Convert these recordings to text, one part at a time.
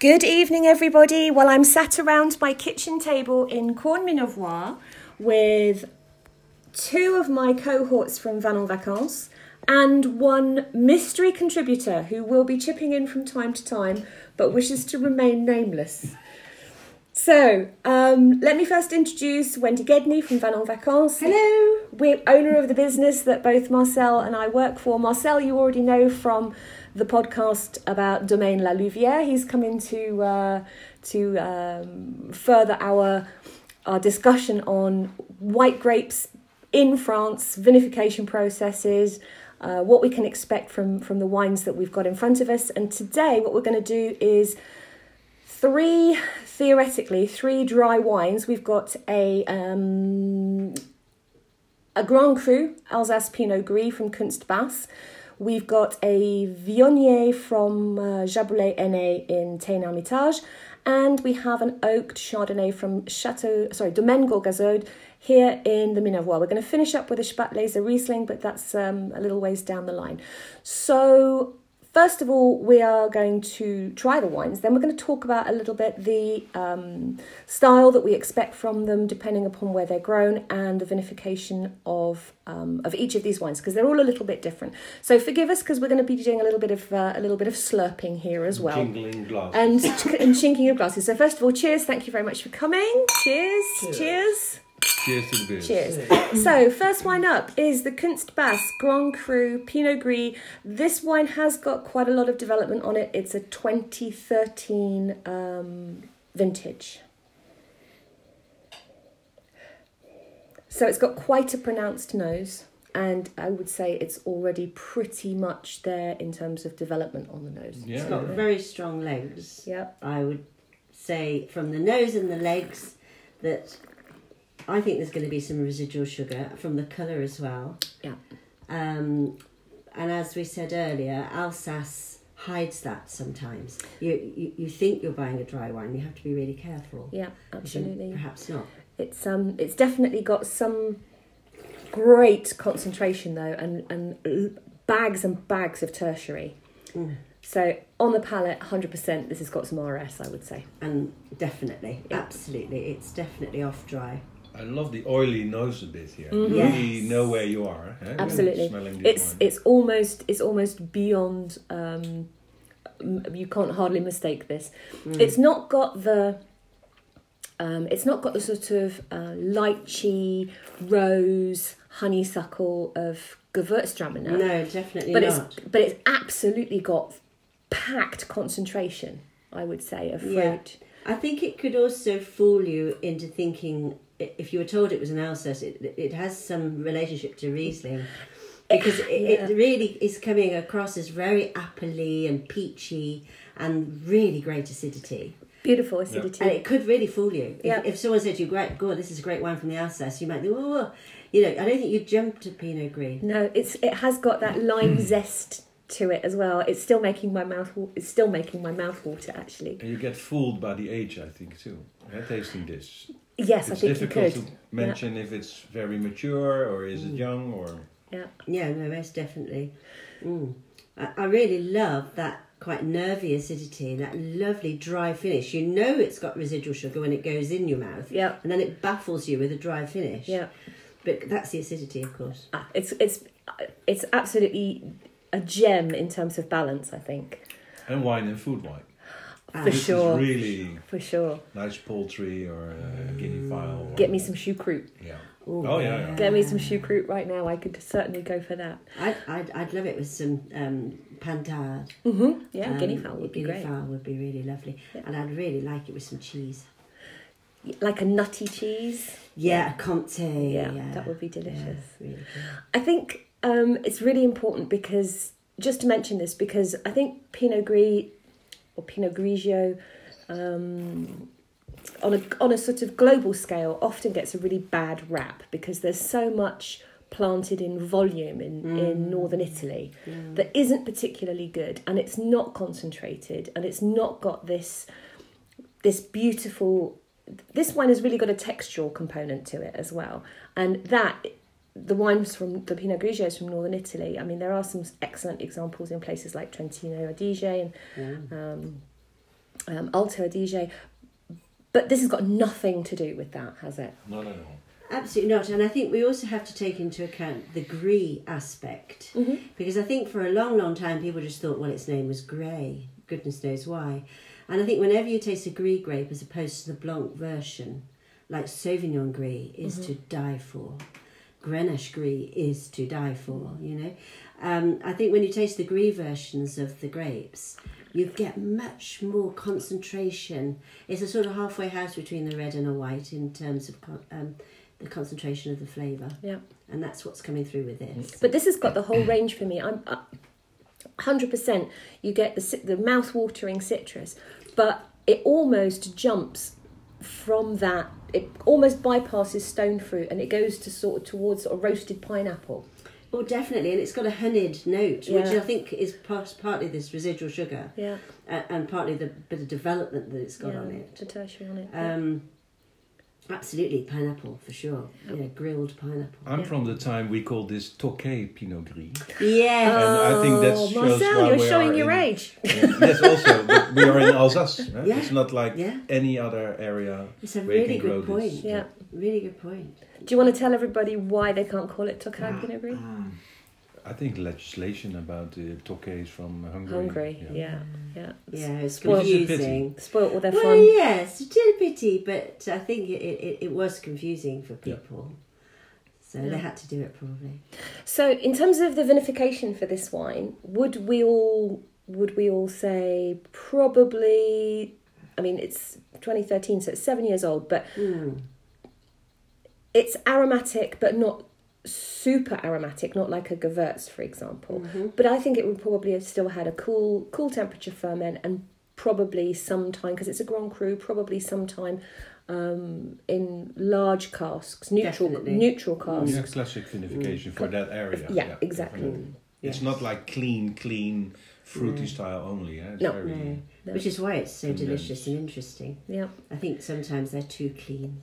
Good evening, everybody. Well, I'm sat around my kitchen table in Corne with two of my cohorts from Van en Vacances and one mystery contributor who will be chipping in from time to time but wishes to remain nameless. So, um, let me first introduce Wendy Gedney from Van en Vacances. Hello. We're owner of the business that both Marcel and I work for. Marcel, you already know from the podcast about Domaine La Louvière. He's coming to uh, to um, further our our discussion on white grapes in France, vinification processes, uh, what we can expect from from the wines that we've got in front of us. And today, what we're going to do is three theoretically three dry wines. We've got a um, a Grand Cru Alsace Pinot Gris from Kuentz-Bas. We've got a Viognier from uh, Jaboulet Aîné in Tain Hermitage, and we have an oaked Chardonnay from Chateau, sorry, Domaine Gourgazaud here in the Minervois. We're going to finish up with a Spätlese Riesling, but that's um, a little ways down the line. So First of all, we are going to try the wines. Then we're going to talk about a little bit the um, style that we expect from them, depending upon where they're grown, and the vinification of um, of each of these wines because they're all a little bit different. So forgive us because we're going to be doing a little bit of uh, a little bit of slurping here as well, jingling glasses, and and chinking of glasses. So first of all, cheers! Thank you very much for coming. Cheers! Cheers! cheers. Cheers to the beers. Cheers. so, first wine up is the Kuentz-Bas Grand Cru Pinot Gris. This wine has got quite a lot of development on it. It's a 2013 um, vintage. So, it's got quite a pronounced nose, and I would say it's already pretty much there in terms of development on the nose. Yeah. It's got very strong legs. Yeah. I would say from the nose and the legs that I think there's going to be some residual sugar from the colour as well. Yeah. Um, and as we said earlier, Alsace hides that sometimes. You, you you think you're buying a dry wine, you have to be really careful. Yeah, absolutely. Perhaps not. It's um it's definitely got some great concentration though, and and bags and bags of tertiary. Mm. So on the palate, hundred percent, this has got some RS, I would say. And definitely, yeah. absolutely, it's definitely off dry. I love the oily nose a bit here. Mm-hmm. You really know where you are. Eh? Absolutely, it's wine. it's almost it's almost beyond. Um, you can't hardly mistake this. Mm. It's not got the. Um, it's not got the sort of uh, lychee, rose, honeysuckle of Gewürztraminer. No, definitely but not. It's, but it's absolutely got packed concentration. I would say of fruit. Yeah. I think it could also fool you into thinking if you were told it was an Alsace, it, it has some relationship to Riesling. Because it, yeah. it really is coming across as very appley and peachy and really great acidity. Beautiful acidity. And it could really fool you. If, yeah. if someone said to you, great, God, this is a great wine from the Alsace, you might think, oh, you know, I don't think you'd jump to Pinot Gris. No, it's it has got that lime mm. zest to it as well. It's still making my mouth. It's still making my mouth water actually. And you get fooled by the age, I think, too. Yeah, tasting this. Yes, it's I think difficult to mention yeah. if it's very mature or is it mm. young or. Yeah. Yeah, no, most definitely. Mm. I, I really love that quite nervy acidity and that lovely dry finish. You know it's got residual sugar when it goes in your mouth. Yeah. And then it baffles you with a dry finish. Yeah. But that's the acidity, of course. Ah, it's it's it's absolutely a gem in terms of balance, I think. And wine and food wine. For this sure. really for sure. Nice poultry or a guinea fowl. Or... Get me some choucroute. Yeah. Ooh, oh yeah, yeah, Get me some choucroute right now. I could certainly go for that. I'd I'd, I'd love it with some um, pintade. Mm-hmm. Yeah, um, guinea fowl would be guinea great. Guinea fowl would be really lovely, yeah. and I'd really like it with some cheese. Like a nutty cheese. Yeah, a Comte. Yeah, yeah, that would be delicious. really good. I think um, it's really important because just to mention this because I think Pinot Gris or Pinot Grigio um, on a on a sort of global scale often gets a really bad rap because there's so much planted in volume in, mm. in northern Italy mm. that isn't particularly good and it's not concentrated and it's not got this this beautiful this wine has really got a textural component to it as well and that the wines from the Pinot Grigios from northern Italy. I mean, there are some excellent examples in places like Trentino Adige and mm. um, um, Alto Adige. But this has got nothing to do with that, has it? Not at all. Absolutely not. And I think we also have to take into account the grey aspect. Mm-hmm. Because I think for a long, long time people just thought, well, its name was grey. Goodness knows why. And I think whenever you taste a grey grape as opposed to the Blanc version, like Sauvignon Gris is Mm-hmm. to die for. Grenache Gris is to die for, you know. Um, I think when you taste the Gris versions of the grapes, you get much more concentration. It's a sort of halfway house between the red and a white in terms of con- um, the concentration of the flavour. Yeah. And that's what's coming through with this. But this has got the whole range for me. I'm uh, hundred percent. You get the the mouth watering citrus, but it almost jumps from that. It almost bypasses stone fruit and it goes to sort of towards sort of roasted pineapple. Oh, definitely, and it's got a honeyed note, which I think is part, partly this residual sugar, Yeah, uh, and partly the bit of development that it's got yeah, on it. the tertiary on it. Um, absolutely, pineapple for sure. Yeah, grilled pineapple. I'm Yeah. from the time we call this Tokay Pinot Gris. Yeah, And I think that Oh, shows Marcel, why you're we showing are your in- age. yes, also, but we are in Alsace. eh? Yeah. It's not like Yeah. any other area it's a where really can grow good point. this. Yeah. Really good point. Do you want to tell everybody why they can't call it Tokay Pinot Gris? I think legislation about the Tokays from Hungary. Hungry, yeah, yeah. Yeah, it's Spoiled- It's a pity. confusing. Spoilt all their Well, fun. yes, it is a pity, but I think it, it, it was confusing for Yeah. people. So Yeah. they had to do it probably. So, in terms of the vinification for this wine, would we all would we all say probably? I mean, it's 2013, so it's seven years old, but Hmm. it's aromatic, but not super aromatic, not like a Gewürz, for example. But I think it would probably have still had a cool cool temperature ferment and probably sometime because it's a Grand Cru, probably sometime um, in large casks, neutral Definitely. neutral casks. Yeah, classic vinification for that area. Yeah, exactly. definitely. It's Yes. not like clean, clean, fruity style only. Eh? It's No. very, No. No. Which is why it's so Condensed. delicious and interesting. Yeah. I think sometimes they're too clean.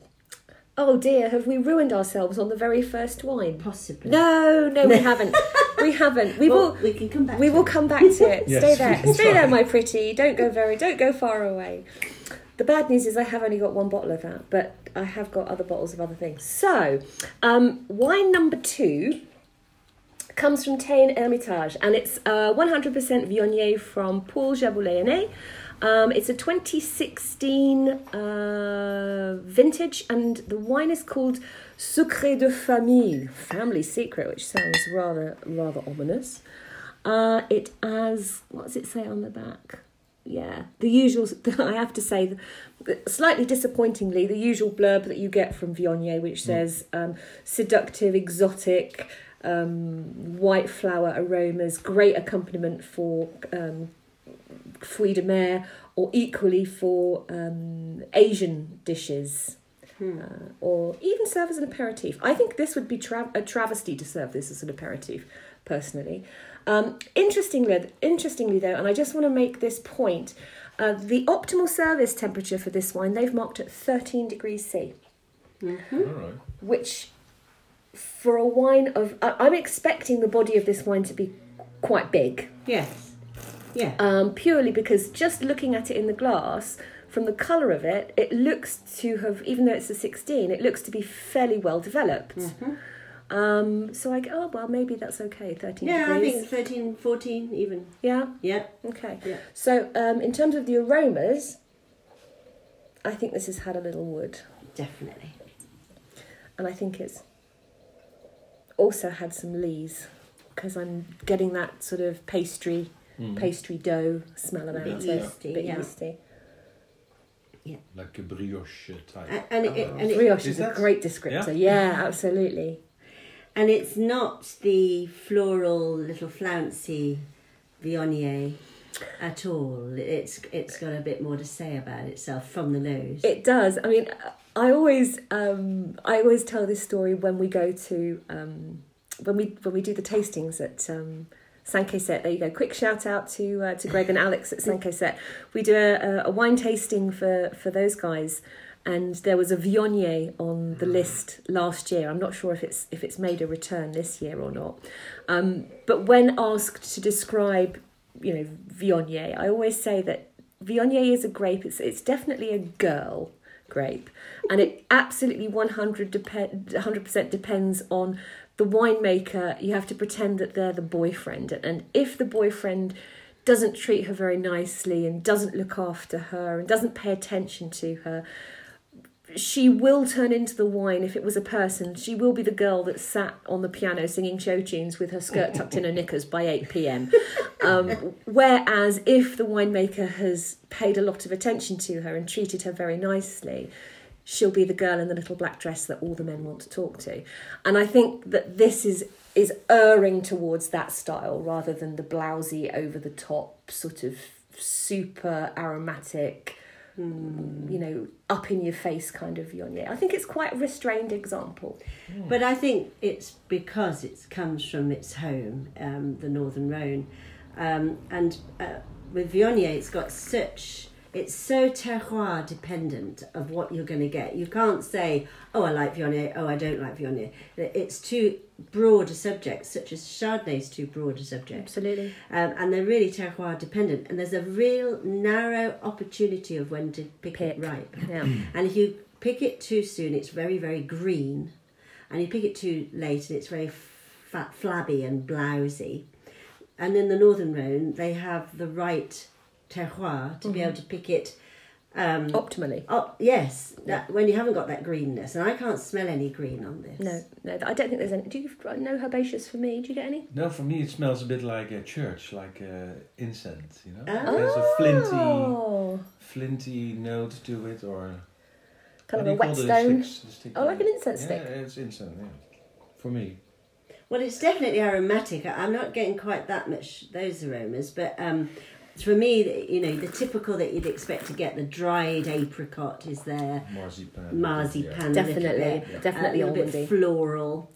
Oh dear, have we ruined ourselves on the very first wine? Possibly. No, no, we haven't. We haven't. We Well, will. we can come back. We to will it. come back to it. Yes, Stay we there. Stay try. there, my pretty. Don't go very. Don't go far away. The bad news is I have only got one bottle of that, but I have got other bottles of other things. So, um, wine number two comes from Tain Hermitage, and it's uh, 100% Viognier from Paul Jaboulet um, It's a 2016 uh, vintage, and the wine is called Secret de Famille, family secret, which sounds rather rather ominous. Uh, it has what does it say on the back? Yeah, the usual. I have to say, slightly disappointingly, the usual blurb that you get from Viognier, which says um, seductive, exotic, um, white flower aromas, great accompaniment for um, fruits de mer, or equally for um, Asian dishes. Uh, or even serve as an aperitif. I think this would be tra- a travesty to serve this as an aperitif, personally. Um, interestingly, interestingly though, and I just want to make this point, uh, the optimal service temperature for this wine they've marked at 13 degrees C, all right. which for a wine of, I I'm expecting the body of this wine to be quite big, Yes. Yeah. um, purely because just looking at it in the glass, from the colour of it, it looks to have, even though it's a 16, it looks to be fairly well developed. Um, so I go, oh, well, maybe that's okay, 13 yeah, I think 13, 14 even. Yeah, Yeah. okay. Yeah. So um, in terms of the aromas, I think this has had a little wood. Definitely. And I think it's also had some lees because I'm getting that sort of pastry, pastry dough smell about Bit it. yeasty, bit yeah. yeasty. Like a brioche type. And, and, it, and, it, Brioche Is is, a great descriptor. Yeah, absolutely. and it's not the floral little flouncy Viognier at all. It's it's got a bit more to say about itself from the nose. It does. I mean, I always, um, I always tell this story when we go to, um, when we when we do the tastings at um, Sanqueset. There you go. Quick shout out to uh, to Greg and Alex at Sanqueset. We do a, a wine tasting for for those guys, and there was a Viognier on the list last year. I'm not sure if it's if it's made a return this year or not. Um, but when asked to describe, you know, Viognier, I always say that Viognier is a grape. It's it's definitely a girl grape, and it absolutely 100 depend 100% depends on the winemaker. You have to pretend that they're the boyfriend, and if the boyfriend doesn't treat her very nicely and doesn't look after her and doesn't pay attention to her, she will turn into the wine if it was a person. She will be the girl that sat on the piano singing show tunes with her skirt tucked in her knickers by 8 pm. Um, whereas if the winemaker has paid a lot of attention to her and treated her very nicely, she'll be the girl in the little black dress that all the men want to talk to. And I think that this is is erring towards that style rather than the blousy over the top sort of super aromatic mm. you know up in your face kind of Viognier. I think it's quite a restrained example. But I think it's because it comes from its home, um, the Northern Rhone, um, and uh, with Viognier it's got such it's so terroir dependent of what you're going to get. You can't say, oh, I like Viognier, oh, I don't like Viognier. It's too broad a subject, such as Chardonnay is too broad a subject. Absolutely. Um, and they're really terroir dependent. And there's a real narrow opportunity of when to pick, pick. it ripe. Yeah. and if you pick it too soon, it's very, very green. And you pick it too late, and it's very fat, flabby and blousy. And in the Northern Rhone, they have the right terroir to mm-hmm. be able to pick it um, optimally. Oh, yes, that, when you haven't got that greenness, and I can't smell any green on this. No, no, I don't think there's any. Do you know herbaceous for me? Do you get any? No, for me it smells a bit like a church, like uh, incense. You know, oh. there's a flinty, flinty note to it, or kind of a whetstone. Oh, like an incense yeah, stick. Yeah, it's incense. Yeah, for me. Well, it's definitely aromatic. I'm not getting quite that much those aromas, but um, for me, you know, the typical that you'd expect to get, the dried apricot is there. Marzipan. Marzipan. Yeah. Definitely, bit, definitely a almondy. bit floral.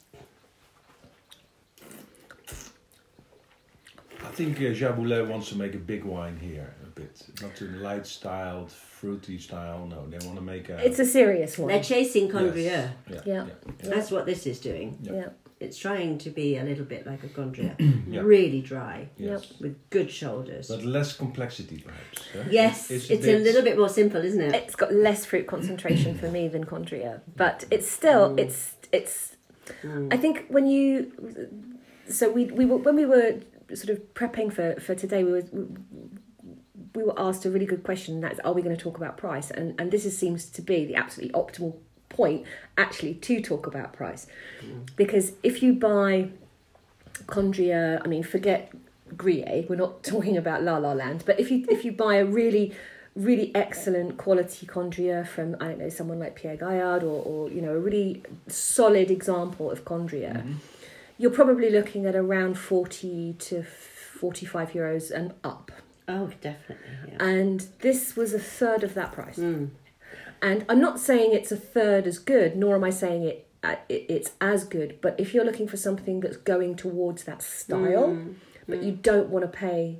I think uh, Jaboulet wants to make a big wine here a bit, not too light styled, fruity style. No, they want to make a. It's a serious one. They're chasing Condrieu. Yes. Yeah. Yeah. yeah. That's what this is doing. yeah it's trying to be a little bit like a Condrieu, yeah. really dry, yes. with good shoulders, but less complexity, perhaps. Huh? Yes, it's, it's, a, a, little bit more simple, isn't it? It's got less fruit concentration for me than Condrieu, but it's still mm. it's it's. Mm. I think when you, so we we were when we were sort of prepping for for today, we were. We were asked a really good question. That's are we going to talk about price? And and this is, seems to be the absolutely optimal point actually to talk about price. Mm. Because if you buy Condrieu, I mean, forget Grillet, we're not talking about La La Land, but if you if you buy a really really excellent quality Condrieu from I don't know someone like Pierre Gaillard or, or you know a really solid example of Condrieu, mm-hmm. you're probably looking at around forty to forty five euros and up. Oh, definitely. Yeah. And this was a third of that price. Mm. And I'm not saying it's a third as good, nor am I saying it, uh, it it's as good. But if you're looking for something that's going towards that style, mm. but mm. you don't want to pay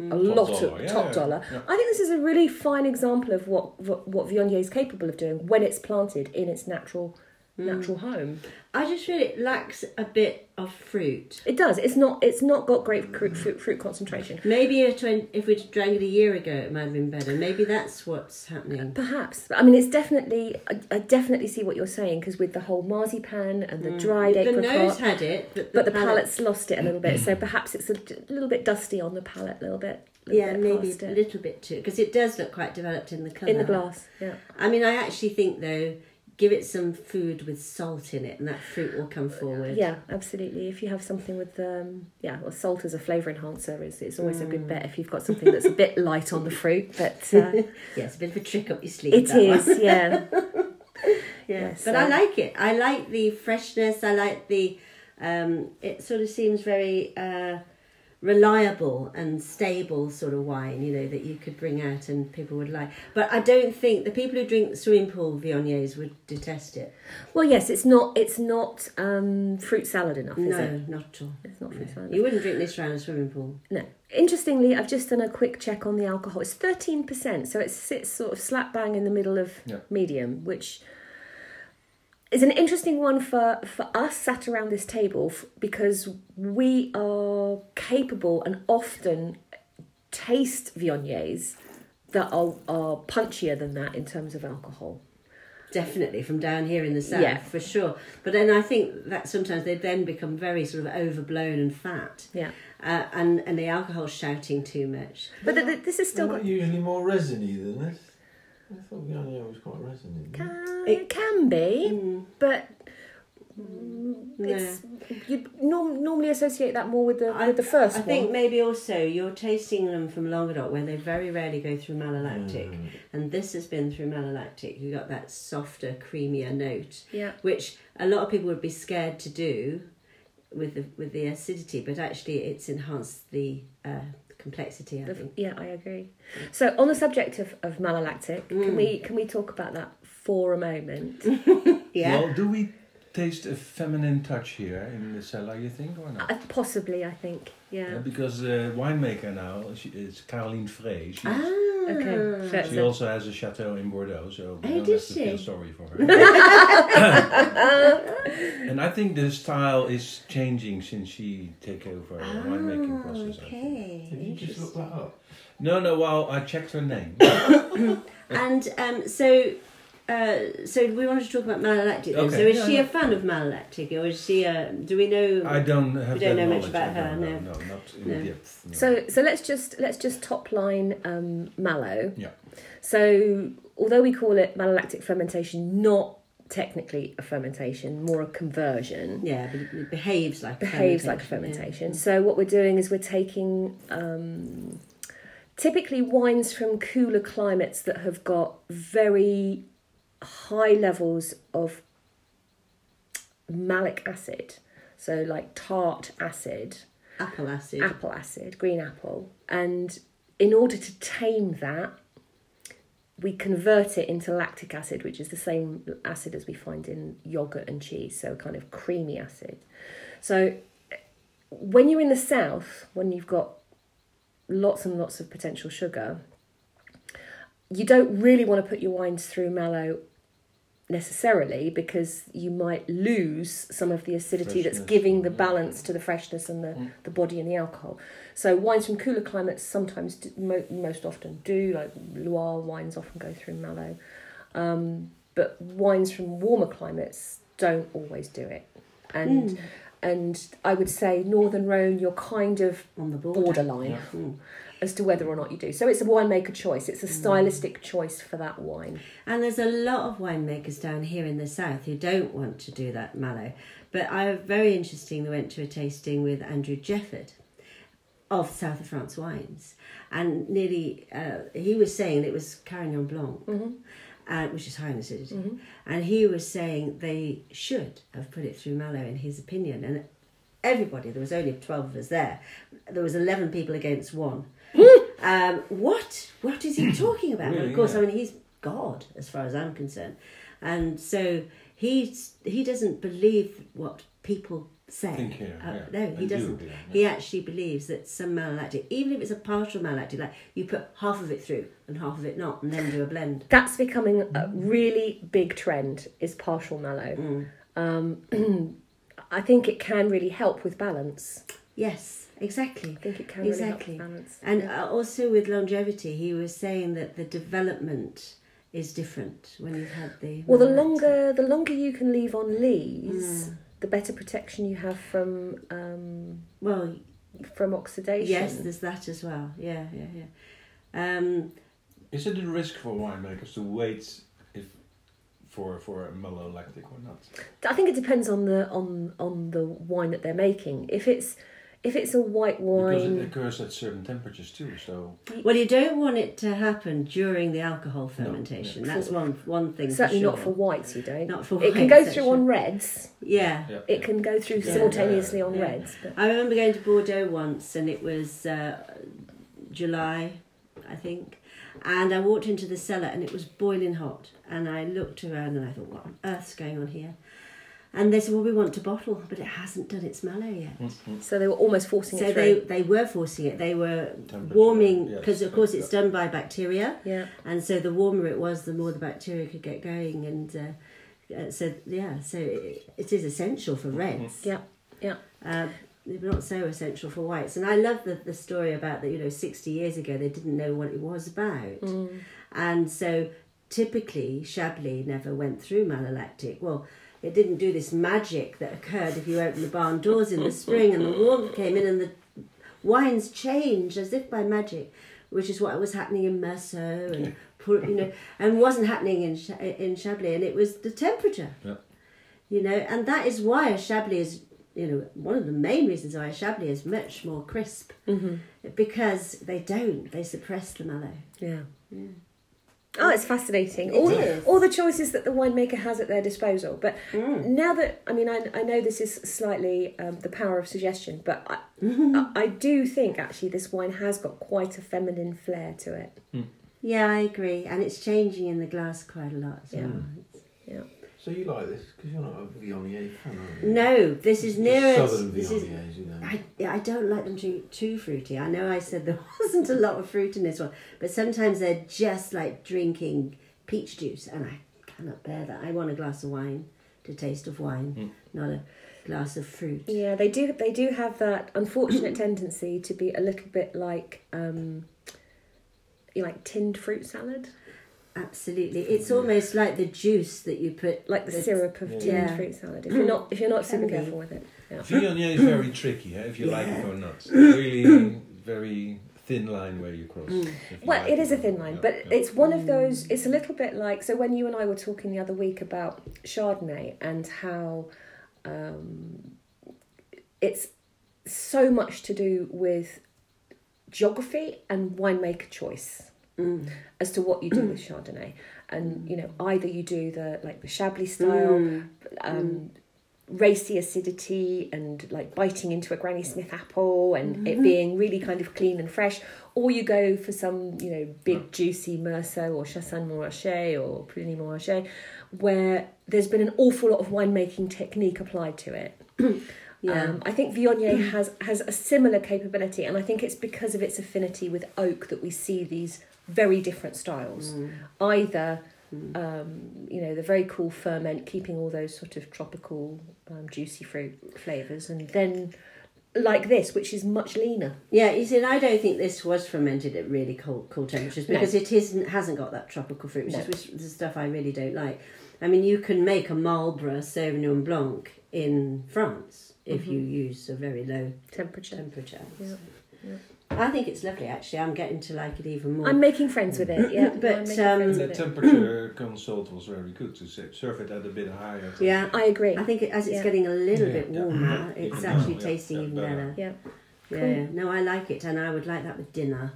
mm. a top lot dollar, of yeah, top dollar, yeah. I think this is a really fine example of what what, what Viognier is capable of doing when it's planted in its natural. Natural home. I just feel it lacks a bit of fruit. It does. It's not. It's not got great fruit fruit, fruit concentration. Maybe if, if we'd drank it a year ago, it might have been better. Maybe that's what's happening. Perhaps. I mean, it's definitely. I, I definitely see what you're saying because with the whole marzipan and the mm. dried the apricot, the nose had it, but the, but the palate's lost it a little bit. So perhaps it's a little bit dusty on the palate, a little bit. yeah, maybe a little bit too, because it does look quite developed in the colour. In the glass, yeah. I mean, I actually think though give it some food with salt in it and that fruit will come forward. Yeah absolutely. If you have something with um yeah well salt as a flavor enhancer is it's always mm. a good bet if you've got something that's a bit light on the fruit but uh, yeah it's a bit of a trick up your sleeve it is yeah. Yeah but i like it. I like the freshness. I like the um it sort of seems very uh reliable and stable sort of wine, you know, that you could bring out and people would like. But I don't think the people who drink swimming pool Viogniers would detest it. Well, yes, it's not. It's not um, fruit salad enough. no, it? not at all. It's not fruit salad. You wouldn't drink this around a swimming pool. No. Interestingly, I've just done a quick check on the alcohol. It's thirteen percent, so it sits sort of slap bang in the middle of yeah. medium, which is an interesting one for, for us sat around this table because we are capable and often taste Viogniers that are, are punchier than that in terms of alcohol. Definitely from down here in the south, Yeah. for sure. But then I think that sometimes they then become very sort of overblown and fat, Yeah, uh, and and the alcohol's shouting too much. but th- th- this is still They're got, not usually more resiny than this. I thought Viognier was quite resiny. can, It- it can be, Mm. but Yeah. it's you norm, normally associate that more with the I- with the first I one. think maybe also you're tasting them from Languedoc where they very rarely go through malolactic, Mm. and this has been through malolactic. You got that softer, creamier note, yeah, which a lot of people would be scared to do with the with the acidity, but actually it's enhanced the uh, complexity. I The- think. yeah, I agree. So on the subject of, of malolactic, Mm. can we can we talk about that for a moment? Yeah. Well, do we taste a feminine touch here in the cellar, you think, or not? Uh, Possibly, I think. Yeah, Yeah. because the winemaker now she, is Caroline Frey. She's, Ah. Okay. So- She also has a chateau in Bordeaux, so we Oh, don't did have to feel sorry for her. and I think the style is changing since she take over Ah, the winemaking process. Okay. Did you just look that up? No, no. Well, I checked her name. And um, so, uh, so we wanted to talk about malolactic. Then. Okay. So is Yeah, she yeah. a fan of malolactic, or is she? A, do we know? I don't have We don't know much about her, don't no. no, not in No. depth. no. So so let's just let's just top line um, malo. Yeah. So although we call it malolactic fermentation, not technically a fermentation, more a conversion. yeah, but it behaves like behaves like a fermentation, fermentation. So what we're doing is we're taking um, typically wines from cooler climates that have got very high levels of malic acid, so like tart acid, Apple acid. apple acid, green apple, and in order to tame that. We convert it into lactic acid, which is the same acid as we find in yogurt and cheese, so kind of creamy acid. So when you're in the south, when you've got lots and lots of potential sugar, you don't really want to put your wines through malo necessarily because you might lose some of the acidity that's giving the balance to the freshness and the, Mm. the body and the alcohol. So wines from cooler climates sometimes, do, mo- most often do, like Loire wines often go through malo. Um, but wines from warmer climates don't always do it. And Mm. and I would say Northern Rhone, you're kind of on the border. borderline Yeah. Mm. as to whether or not you do. So it's a winemaker choice. It's a Mm. stylistic choice for that wine. And there's a lot of winemakers down here in the south who don't want to do that malo. But I very interesting. We went to a tasting with Andrew Jefford of South of France wines, and nearly uh, he was saying it was Carignan Blanc, Mm-hmm. uh, which is high in acidity, and he was saying they should have put it through malo in his opinion, and everybody there was only twelve of us there, there was eleven people against one. um, what? What is he talking about? well, Really, of course, yeah. I mean he's God as far as I'm concerned, and so he's he doesn't believe what people say. Think here, Uh, yeah. No, he And doesn't. yeah, He actually believes that some malolactic, even if it's a partial malolactic, like you put half of it through and half of it not, and then do a blend. That's becoming a really big trend. Is partial malo. Mm. Um, I think it can really help with balance. Yes, exactly. I think it can Exactly. really help with balance. And Yeah. uh, also with longevity, he was saying that the development is different when you've had the. well, the longer the longer you can leave on lees, Mm. the better protection you have from um, Well, from oxidation. yes, there's that as well. Yeah, yeah, yeah. Um, Is it a risk for winemakers to wait if for for a malolactic or not? I think it depends on the on on the wine that they're making. If it's if it's a white wine, Because it occurs at certain temperatures too. So well, you don't want it to happen during the alcohol No, fermentation. yeah. That's one one thing. certainly for not for whites. You don't. Not for it can go through on reds. Yeah. yeah, It can go through Yeah. simultaneously on Yeah. reds. But I remember going to Bordeaux once, and it was uh, July, I think, and I walked into the cellar, and it was boiling hot. And I looked around, and I thought, "What on earth's going on here?" And they said, "Well, we want to bottle, but it hasn't done its malo yet." Mhm. so they were almost forcing So it they through. they were forcing it. They were Temperature, warming yes, because, of course, it's done by bacteria, Yeah. and so the warmer it was, the more the bacteria could get going, and. Uh, uh, so yeah, so it, it is essential for reds. Yeah. Yeah. Uh, they're not so essential for whites. And I love the, the story about that, you know, 60 years ago they didn't know what it was about. Mm. And so typically Chablis never went through malolactic. Well, it didn't do this magic that occurred if you open the barn doors in the spring and the warmth came in and the wines changed as if by magic, which is what was happening in Meursault and you know, and wasn't happening in in Chablis, and it was the temperature. Yeah. You know, and that is why a Chablis is you know, one of the main reasons why a Chablis is much more crisp Mm-hmm. because they don't, they suppress the malo. Yeah. yeah. Oh, it's fascinating. It all, is. all the choices that the winemaker has at their disposal. But Mm. now that, I mean, I, I know this is slightly um, the power of suggestion, but I, I, I do think actually this wine has got quite a feminine flair to it. Yeah, I agree, and it's changing in the glass quite a lot. So. Yeah. it's- So you like this because you're not a Viognier fan, are you? No, this is Just nearer. Southern This is. Viogniers, you know. I, yeah, I don't like them too too fruity. I know I said there wasn't a lot of fruit in this one, but sometimes they're just like drinking peach juice, and I cannot bear that. I want a glass of wine to taste of wine, not a glass of fruit. Yeah, they do. They do have that unfortunate tendency to be a little bit like, um, you like tinned fruit salad, Absolutely, it's almost like the juice that you put, like the It's- syrup of Yeah. tinned fruit salad. If you're not, if you're not super be. careful with it. Yeah. Viognier is very tricky, eh, if you like it or not. Really very thin line where you cross. if you Well, like it is a thin line, Yeah, but yeah. it's one of those. It's a little bit like so when you and I were talking the other week about Chardonnay and how um, it's so much to do with geography and winemaker choice Mm. as to what you do with Chardonnay. And you know, either you do the like the Chablis style, Mm. um, racy acidity and like biting into a Granny Smith apple and Mm-hmm. it being really kind of clean and fresh, or you go for some you know big juicy Meursault or Chassagne Montrachet or Puligny Montrachet, where there's been an awful lot of winemaking technique applied to it. Yeah. Um, I think Viognier has has a similar capability, and I think it's because of its affinity with oak that we see these very different styles. Mm. Either, um, you know, the very cool ferment, keeping all those sort of tropical um, juicy fruit flavors, and then like this, which is much leaner. Yeah, you see, and I don't think this was fermented at really cold, cold temperatures No. because it isn't hasn't got that tropical fruit, which No. is the stuff I really don't like. I mean, you can make a Marlborough Sauvignon Blanc in France if you use a very low Temperature. temperature. Yeah, yeah. I think it's lovely. Actually, I'm getting to like it even more. I'm making friends with it. Yeah, But, um, The temperature consult was very good to se- serve it at a bit higher. yeah, I agree. I think it, as it's Yeah. getting a little Yeah, bit yeah. warmer, it's actually Yeah, tasting yeah, even better. better. Yeah. Yeah, Cool. yeah. no, I like it, and I would like that with dinner.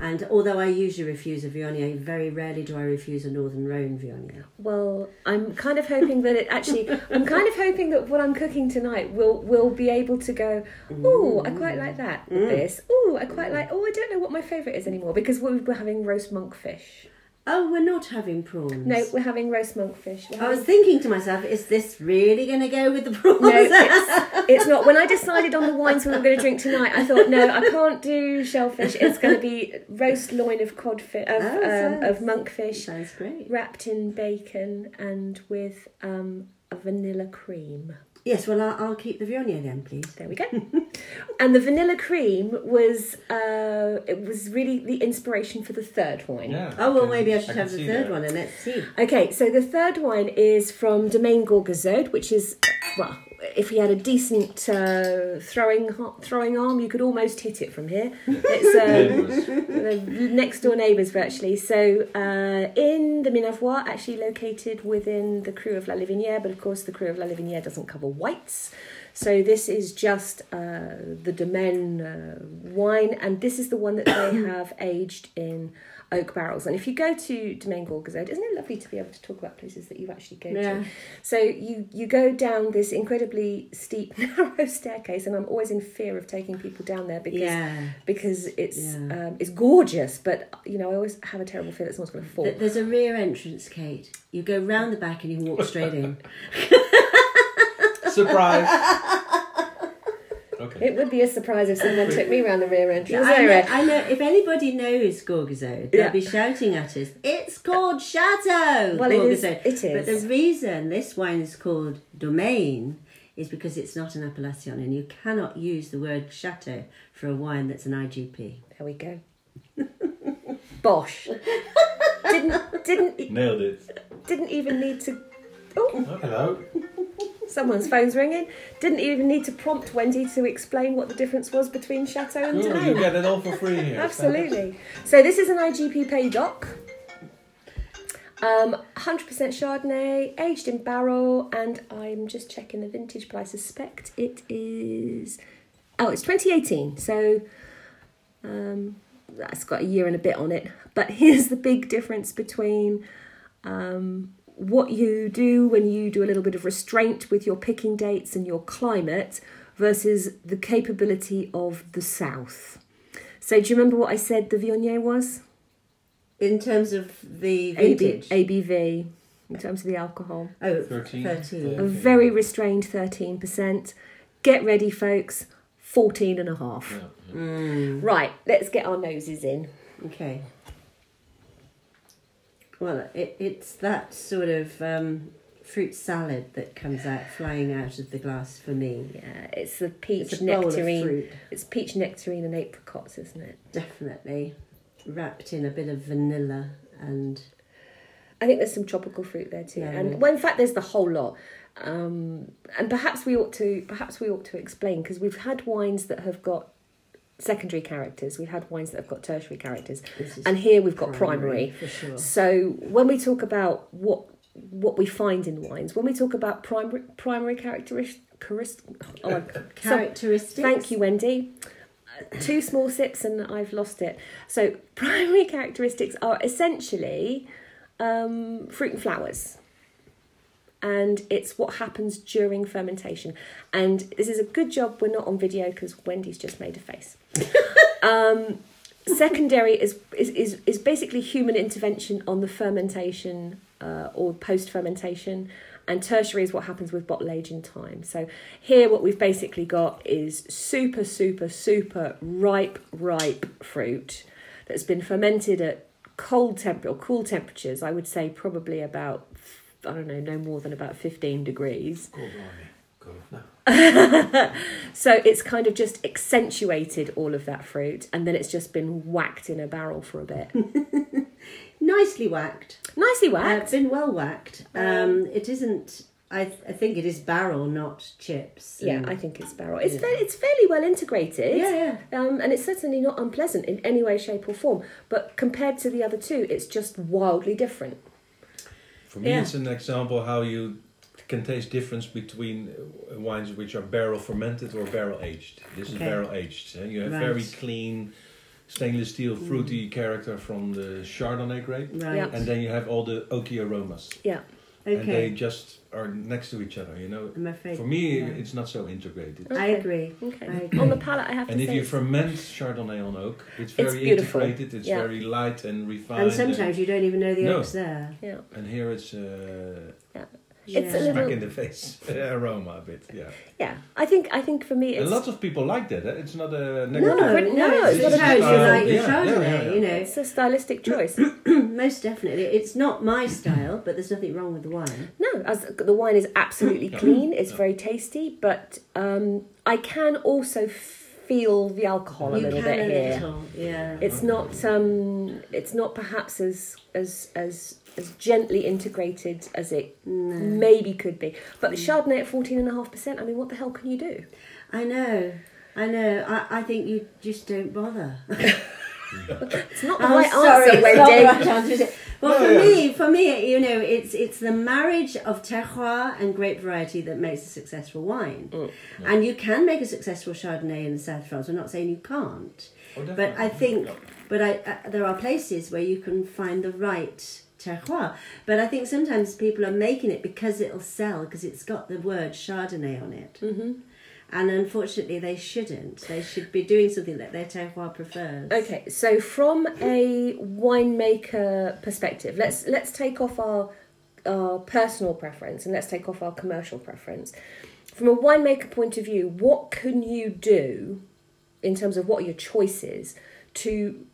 And although I usually refuse a Viognier, very rarely do I refuse a Northern Rhone Viognier. Well, I'm kind of hoping that it actually. I'm kind of hoping that what I'm cooking tonight will will be able to go. Oh, I quite like that. Mm. this. Oh, I quite like. Oh, I don't know what my favourite is anymore because we're, we're having roast monkfish. Oh, we're not having prawns. No, we're having roast monkfish. I was thinking to myself, is this really going to go with the prawns? No, it's, it's not. When I decided on the wines we were going to drink tonight, I thought, no, I can't do shellfish. It's going to be roast loin of codfish, of, Oh, um, of monkfish, Sounds great. wrapped in bacon and with um, a vanilla cream. Yes, well, I'll, I'll keep the Viognier then, please. There we go. and the vanilla cream was uh, it was really the inspiration for the third wine. Yeah, Oh, well, can- maybe I should can have the third that. one and let's see. Okay, so the third wine is from Domaine Gourgazaud, which is well, if he had a decent uh, throwing throwing arm, you could almost hit it from here. It's um, next door neighbours virtually. So uh, in the Minervois, actually located within the cru of La Livinière, but of course the cru of La Livinière doesn't cover whites. So this is just uh, the Domaine uh, wine, and this is the one that they have aged in oak barrels. And if you go to Domaine Gourgazaud, isn't it lovely to be able to talk about places that you actually go Yeah. to? So you you go down this incredibly steep, narrow staircase, and I'm always in fear of taking people down there because Yeah. because it's Yeah. um, it's gorgeous, but you know I always have a terrible fear that someone's going to fall. There's a rear entrance, Kate. You go round the back and you walk straight in. Surprise! Okay. It would be a surprise if someone took me around the rear entrance. Yeah, I, know, I know. If anybody knows Gourgazaud, they'll Yeah. be shouting at us. It's called Chateau. Well, it is- Gourgazaud." it But the reason this wine is called Domaine is because it's not an appellation, and you cannot use the word chateau for a wine that's an IGP. There we go. Bosh. didn't didn't Nailed it. didn't even need to. Oh, Oh, hello. Someone's phone's ringing. Didn't even need to prompt Wendy to explain what the difference was between Chateau and Cool, you get it all for free here. Absolutely. So this is an IGP Pays d'Oc. Um, 100% Chardonnay, aged in barrel, and I'm just checking the vintage, but I suspect it is. Oh, it's 2018. So um, that's got a year and a bit on it. But here's the big difference between um, what you do when you do a little bit of restraint with your picking dates and your climate versus the capability of the south. So do you remember what I said the Viognier was? In terms of the AB, ABV, in terms of the alcohol. oh, 13. 13. A very restrained 13%. Get ready, folks. 14 and a half. Yeah. Mm, Right, let's get our noses in. okay. Well, it, it's that sort of um, fruit salad that comes out, flying out of the glass for me. Yeah, it's the peach It's a bowl of nectarine. fruit, It's peach nectarine and apricots, isn't it? definitely wrapped in a bit of vanilla and I think there's some tropical fruit there too, Yeah, and well, in fact, there's the whole lot. Um, and perhaps we ought to perhaps we ought to explain because we've had wines that have got secondary characters, we've had wines that have got tertiary characters, and here we've got primary. for sure. So when we talk about what what we find in wines, when we talk about primary primary characteristics, oh, I- so- Characteristics. Thank you, Wendy. Uh, Two small sips and I've lost it. So, primary characteristics are essentially um, fruit and flowers. And it's what happens during fermentation. And this is a good job we're not on video because Wendy's just made a face. Um, secondary is, is, is, is basically human intervention on the fermentation uh, or post fermentation. And tertiary is what happens with bottle aging time. So here, what we've basically got is super, super, super ripe, ripe fruit that's been fermented at cold temp or cool temperatures. I would say probably about I don't know, no more than about fifteen degrees. Go blimey. Go now. So it's kind of just accentuated all of that fruit, and then it's just been whacked in a barrel for a bit. Nicely whacked. Nicely whacked. Uh, whacked. been well whacked. Um, it isn't. I, I think it is barrel, not chips. Yeah, I think it's barrel. It's Yeah. fairly, it's fairly well integrated. yeah, yeah. Um, and it's certainly not unpleasant in any way, shape, or form. But compared to the other two, it's just wildly different. For me, Yeah. it's an example how you can taste difference between uh, wines which are barrel fermented or barrel aged. This is barrel aged. eh? You have Right. very clean stainless steel fruity character from the Chardonnay grape, Right. Yeah. and then you have all the oaky aromas, Yeah. and they just are next to each other. You know, I'm afraid. for me, yeah. it's not so integrated. I agree. Okay. I agree. On the palate, I have And to if say. you ferment Chardonnay on oak, it's very beautiful. integrated. It's Yeah. very light and refined. And sometimes you don't even know the No. oak's there. yeah. and here it's uh, It's a Yeah. little- smack in the face aroma a bit. Yeah, Yeah. I think I think for me and it's lots of people like that. Eh? It's not a No, negative. no, pretty- no, it's it's just not a how you Uh, like your yeah, yeah, Chardonnay, yeah, yeah. you know. it's a stylistic choice. Most definitely. It's not my style, but there's nothing wrong with the wine. No, as the wine is absolutely Yeah. clean. It's Yeah. very tasty, but um, I can also feel the alcohol a you little can bit a here. little, yeah. It's not um, it's not perhaps as as as as gently integrated as it No. maybe could be. But the Chardonnay at fourteen and a half percent. I mean, what the hell can you do? I know. I know. I, I think you just don't bother. It's not the I'm right sorry, answer, it's the Wendy. right answer. Well, No, for yeah. me, for me, you know, it's it's the marriage of terroir and grape variety that makes a successful wine. Mm. And you can make a successful Chardonnay in the South of France. I'm not saying you can't, Oh, but. I think, but I uh, there are places where you can find the right terroir. But I think sometimes people are making it because it'll sell because it's got the word Chardonnay on it. hmm And unfortunately, they shouldn't. They should be doing something that their terroir prefers. Okay, so from a winemaker perspective, let's let's take off our our personal preference and let's take off our commercial preference. From a winemaker point of view, what can you do in terms of what are your choices to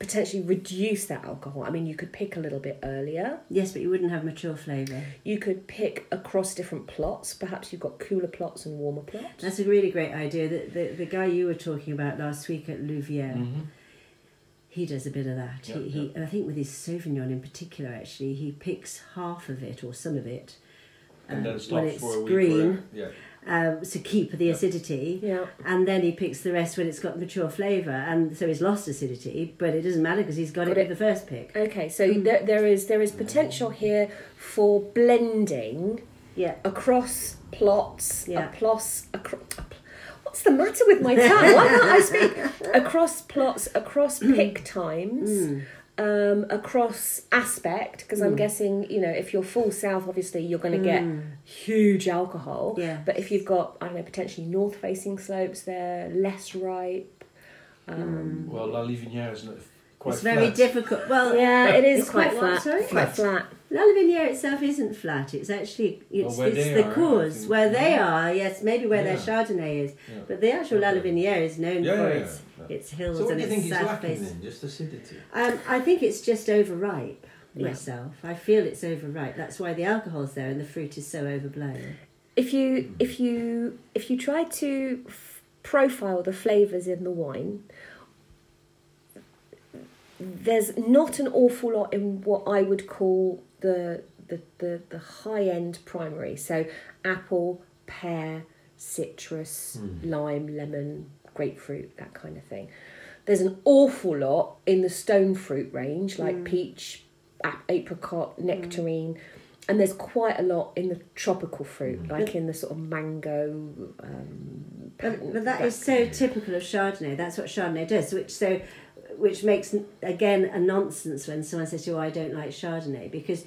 potentially reduce that alcohol. I mean, you could pick a little bit earlier. Yes, but you wouldn't have mature flavour. You could pick across different plots. Perhaps you've got cooler plots and warmer plots. That's a really great idea. The, the, the guy you were talking about last week at Louvière, Mhm. he does a bit of that. Yeah, he, he, and I think with his Sauvignon in particular, actually, he picks half of it or some of it And um, then when it's for a week. green Or, yeah. Um, to keep the acidity. Yeah. And then he picks the rest when it's got mature flavour, and so he's lost acidity, but it doesn't matter because he's got, Got it it. with the first pick. Okay, so there, there is there is potential here for blending Yeah. across plots, Yeah. across, across. What's the matter with my tongue? Why can't I speak? Across plots, across pick times, um, across aspect. Because I'm guessing, you know, if you're full south, obviously you're going to get huge alcohol. Yeah. But if you've got, I don't know, potentially north-facing slopes, they're less ripe. Um, Well, La Livinière is not- quite it's very flat. difficult. Well, yeah, it is It's quite quite what, flat. sorry? Quite flat. La Livinière itself isn't flat. It's actually it's, where it's the are, cause think. where they are. Yes, maybe where their Chardonnay is, Yeah. but the actual La Okay. Is known Yeah, for yeah, its yeah. its hills So what and do you its think he's south lacking face. then? Just acidity? Um, I think it's just overripe Yeah. myself. I feel it's overripe. That's why the alcohol's there and the fruit is so overblown. if you if you if you try to f- profile the flavors in the wine there's not an awful lot in what i would call the the the, the high end primary. So apple pear citrus hmm. lime lemon grapefruit that kind of thing. There's an awful lot in the stone fruit range like hmm. peach ap- apricot hmm. nectarine and there's quite a lot in the tropical fruit like in the sort of mango um, But, but that is so typical of Chardonnay. That's what Chardonnay does. Which so, which makes again a nonsense when someone says, "Oh, I don't like Chardonnay," because,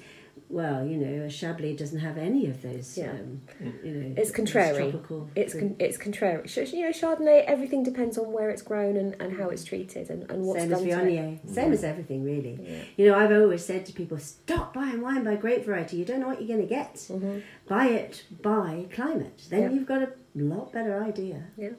well, you know, a Chablis doesn't have any of those. Yeah. Um, you know, It's contrary. Tropical It's con- it's contrary. You know, Chardonnay. Everything depends on where it's grown and, and how it's treated and, and what's Same as done to it. Viognier. Same as everything, really. Yeah. You know, I've always said to people, stop buying wine by grape variety. You don't know what you're going to get. Mhm. Buy it by climate. Then Yeah. you've got a lot better idea. Yeah.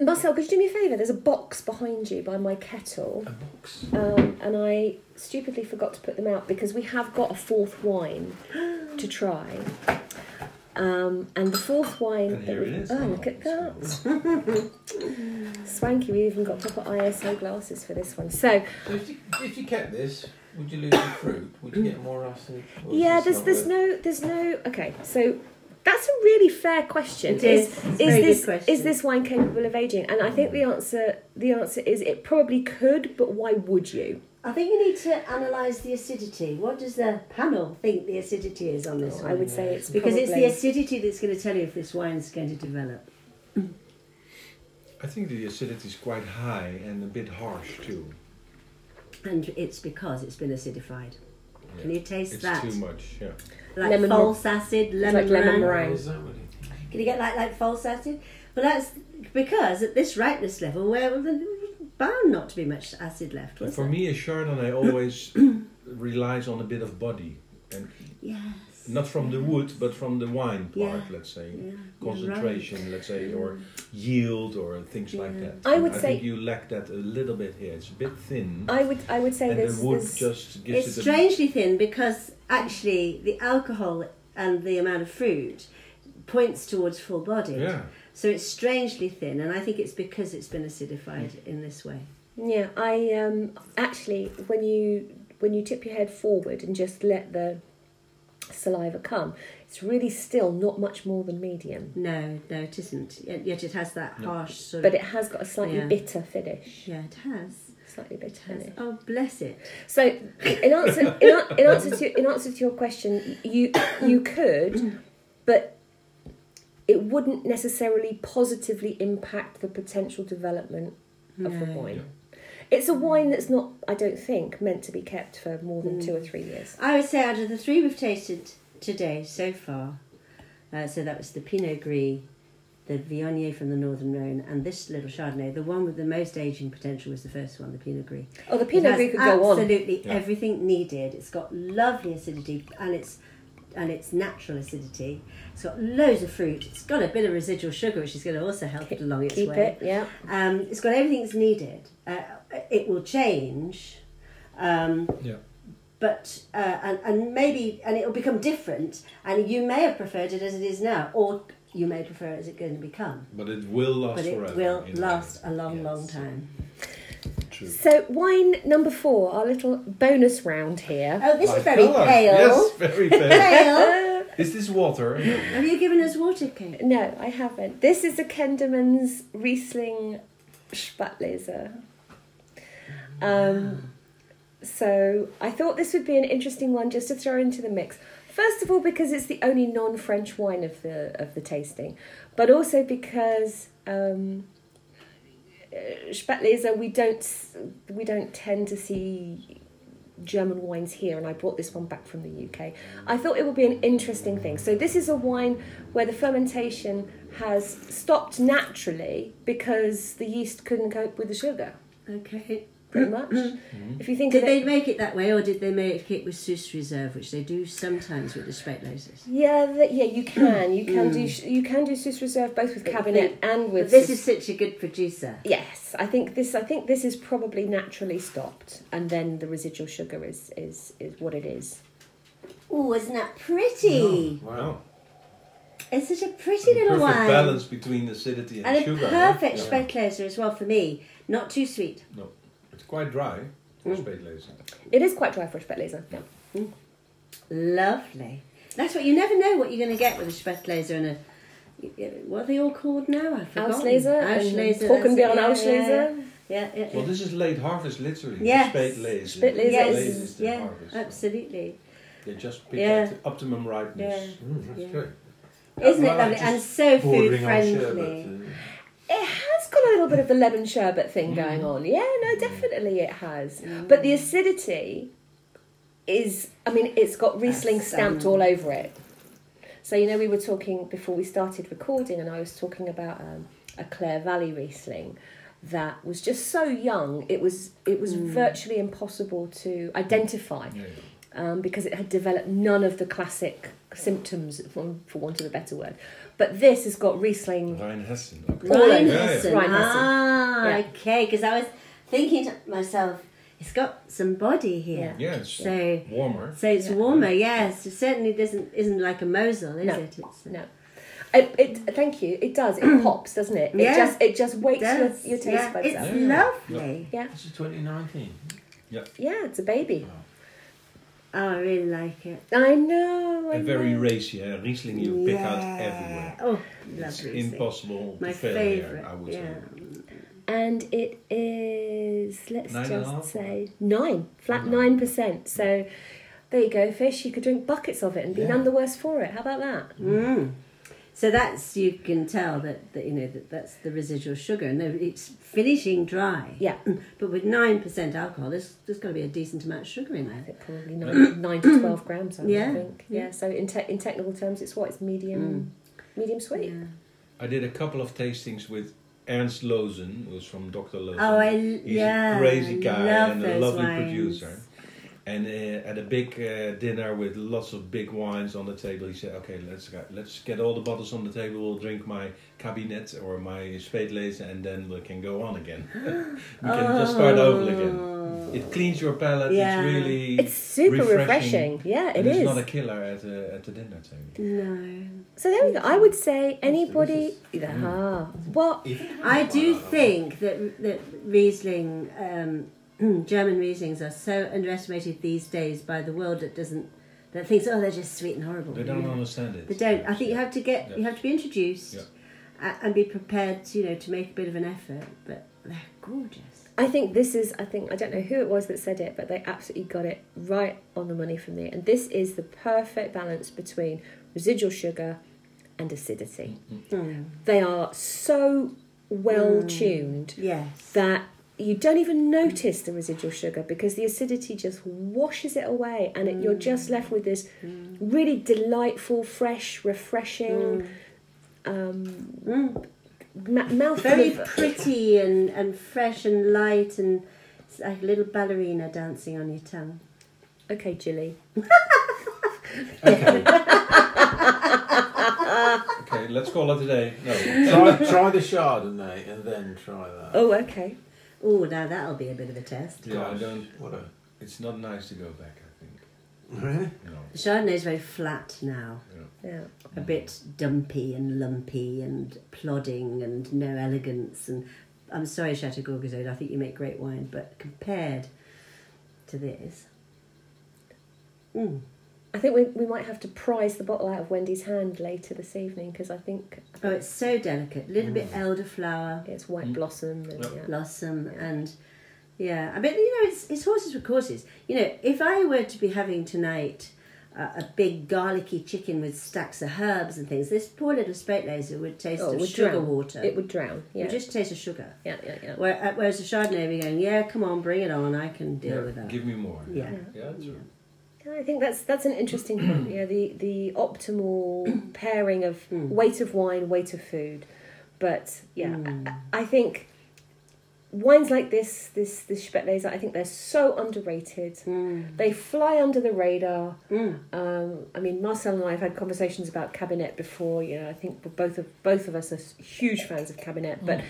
Marcel, could you do me a favour? There's a box behind you by my kettle, A box. um, and I stupidly forgot to put them out because we have got a fourth wine to try. Um, and the fourth wine. And here it is. Oh, look at that! Swanky. We even got proper ISO glasses for this one. So So if you, if you kept this, would you lose the fruit? Would you get more acid? Yeah, there's there's worth- no there's no okay. So that's a really fair question. It is. It's a is very good this question. is this wine capable of aging? And I think the answer the answer is it probably could, but why would you? I think you need to analyse the acidity. What does the panel think the acidity is on this wine? I would say it's Because it's the acidity that's going to tell you if this wine's going to develop. I think the acidity is quite high and a bit harsh too. And it's because it's been acidified. Can you taste It's that? It's too much, yeah. Like Lemon- false acid, lemon, like lemon meringue. meringue. Is that what you think? Can you get like like false acid? Well, that's because at this ripeness level, where well, there's bound not to be much acid left. But Was for there? me, a Chardonnay always relies on a bit of body. And yes. Not from the wood, but from the wine part, Yeah. let's say. Yeah, you're Concentration, let's say, or yield, or things like that. I And would I say- think you lack that a little bit here. It's a bit thin. I would I would say and there's, the wood there's just gives It's it a strangely thin because actually the alcohol and the amount of fruit points towards full body. Yeah. So it's strangely thin, and I think it's because it's been acidified in this way. yeah. I um actually when you when you tip your head forward and just let the saliva come, it's really still not much more than medium, No, no, it isn't. Yet yet it has that No. harsh sort but of. it has got a slightly Yeah. bitter finish. yeah, it has. Slightly It bitter has. finish. Oh, bless it. So, in answer, in, in answer to in answer to your question, you you could, but it wouldn't necessarily positively impact the potential development of the No. wine. It's a wine that's not, I don't think, meant to be kept for more than two or three years. I would say out of the three we've tasted today so far, uh, so that was the Pinot Gris, the Viognier from the Northern Rhone, and this little Chardonnay, the one with the most aging potential was the first one, the Pinot Gris. Oh, the Pinot Gris could go on. absolutely Yeah. everything needed. It's got lovely acidity and it's and it's natural acidity. It's got loads of fruit. It's got a bit of residual sugar, which is going to also help it along its Keep way. it, yeah. Um, it's got everything that's needed. uh, it will change. Um, Yeah. But uh, and and maybe and it will become different, and you may have preferred it as it is now, or you may prefer it as it's going to become. But it will last But it forever. will last end. a long, Yes. long time. True. So wine number four, our little bonus round here. Oh, this Like is very colour. pale. Yes, very pale. Pale. is this water? Have you given us water, Kate? No, I haven't. This is a Kendermann's Riesling Spätlese. Um, so I thought this would be an interesting one just to throw into the mix. First of all, because it's the only non-French wine of the of the tasting, but also because um, Spätlese we don't we don't tend to see German wines here, and I brought this one back from the UK. I thought it would be an interesting thing. So this is a wine where the fermentation has stopped naturally because the yeast couldn't cope with the sugar, Okay. Pretty much. If you think Did they it, make it that way, or did they make it with Süssreserve, which they do sometimes with the Spätleses? yeah, that, yeah, you can, you can do, Mm. you can do Süssreserve both with Kabinett you and with. But this Swiss- is such a good producer. Yes, I think this. I think this is probably naturally stopped, and then the residual sugar is is is what it is. Oh, isn't that pretty? Wow. It's such a pretty The little perfect wine. balance between acidity and, And a sugar. perfect Yeah. Spätlese as well for me. Not too sweet. It's quite dry. Mm. Spätlese. It is quite dry for a Spätlese. Yeah. Lovely. That's what you never know what you're going to get with a Spätlese and a. What are they all called now? I forgot. Auslese and Auslese. Trockenbeer and that's Auslese. Yeah, yeah, yeah. Well, this is late harvest, literally. Yes. Spade laser. Spätlese yes, is- is the yeah, harvest. absolutely. They just pick Yeah. at the optimum ripeness. Yeah. Mm, that's Yeah. good. Isn't it lovely? And so food friendly. sherbet. uh, It has got a little bit of the lemon sherbet thing going on. Yeah, no, definitely it has. But the acidity is, I mean, it's got Riesling That's, stamped um, all over it. So, you know, we were talking before we started recording, and I was talking about um, a Clare Valley Riesling that was just so young, it was, it was virtually impossible to identify Yeah. um, because it had developed none of the classic symptoms, for, for want of a better word. But this has got Riesling Rheinhessen. Okay. All in Rheinhessen. Rheinhessen. Ah, Yeah. okay. Because I was thinking to myself, it's got some body here. Yeah, it's So, warmer. so it's Yeah. warmer. Yes, it certainly doesn't isn't like a Mosel, is No. it? It's, No. It, it, thank you. It does. It pops, doesn't it? It just it just wakes your, your taste yeah, buds It's up. Yeah. lovely. Yeah, This is 2019. yeah, it's a baby. Oh, I really like it. I know. I And very know. racy. Eh? Riesling you pick out everywhere. Oh, It's lovely. impossible My to fail favourite. here, I would yeah. say. And it is let's Nine just half? say nine, flat Nine. nine percent. So there you go, fish. You could drink buckets of it and be Yeah. none the worse for it. How about that? Mm. So that's you can tell that, that you know that that's the residual sugar, and it's finishing dry. Yeah. But with nine percent alcohol, there's there's got to be a decent amount of sugar in there. probably nine, nine to twelve grams. I Yeah, think. yeah. Yeah. So in te- in technical terms, it's what it's medium, mm. medium sweet. Yeah. I did a couple of tastings with Ernst Loosen, who's from Dr. Loosen. Oh, I He's yeah. a crazy guy love and a lovely wines. producer. And uh, at a big uh, dinner with lots of big wines on the table, he said, "Okay, let's go, let's get all the bottles on the table. We'll drink my Kabinett or my spätlese, and then we can go on again. we can just start over again. It cleans your palate. Oh. Yeah. It's really It's super refreshing. refreshing. Yeah, it it's not a killer at, a, at the dinner table. No. So there we go. I would say anybody. delicious. Ah, well, I do think that that Riesling, um, Mm, German Rieslings, are so underestimated these days by the world that doesn't that thinks oh they're just sweet and horrible. They don't you know. understand it. They don't. I think you have to get Yeah. you have to be introduced Yeah. and be prepared, to, you know, to make a bit of an effort. But they're gorgeous. I think this is. I think I don't know who it was that said it, but they absolutely got it right on the money for me. And this is the perfect balance between residual sugar and acidity. Mm-hmm. Mm. They are so well mm. tuned Yes. that you don't even notice the residual sugar because the acidity just washes it away and it, you're just left with this really delightful, fresh, refreshing um, Mm. ma- mouth Very of- pretty and, and fresh and light and it's like a little ballerina dancing on your tongue. Okay, Jilly. Okay. Okay, let's call it a day. No. try, try the Chardonnay and then try that. Oh, okay. Oh, now that'll be a bit of a test. Yeah, I don't. What a It's not nice to go back. I think. really? No. The Chardonnay is very flat now, Yeah. a bit dumpy and lumpy and plodding and no elegance. And I'm sorry, Chateau Gourgazaud, I think you make great wine, but compared to this, mm, I think we, we might have to prise the bottle out of Wendy's hand later this evening because I think oh, it's so delicate. A little bit elderflower it's white Mm. blossom and Yep. yeah. blossom and yeah. I mean, you know, it's, it's horses for courses. You know, if I were to be having tonight a, a big garlicky chicken with stacks of herbs and things, this poor little Spätlese would taste Oh, of would sugar drown. water. It would drown. It Yeah. would just taste of sugar. yeah, yeah, yeah. Where, uh, whereas the Chardonnay, we're going, yeah, come on, bring it on, I can deal Yeah, with that. Give me more. Yeah. Yeah, that's Yeah. right. I think that's that's an interesting point. Yeah, the the optimal pairing of Mm. weight of wine, weight of food. But yeah, Mm. I, I think wines like this, this this Spätlese, I think they're so underrated. Mm. They fly under the radar. Mm. Um, I mean, Marcel and I have had conversations about Kabinett before. You know, I think both of both of us are huge fans of Kabinett, but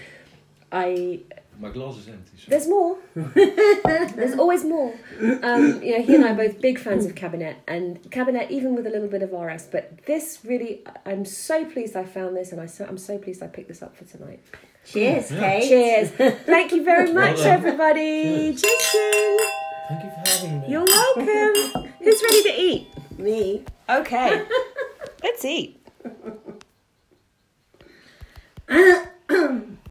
I My glass is empty. So. there's more. There's always more. Um, you know, he and I are both big fans of Kabinett, and Kabinett, even with a little bit of RS. But this really, I'm so pleased I found this, and I so, I'm so pleased I picked this up for tonight. Cheers, Yeah. Kate. Cheers! Thank you very much, done. everybody. Cheers! Thank you for having me. You're welcome. Who's ready to eat? Me. Okay, let's eat.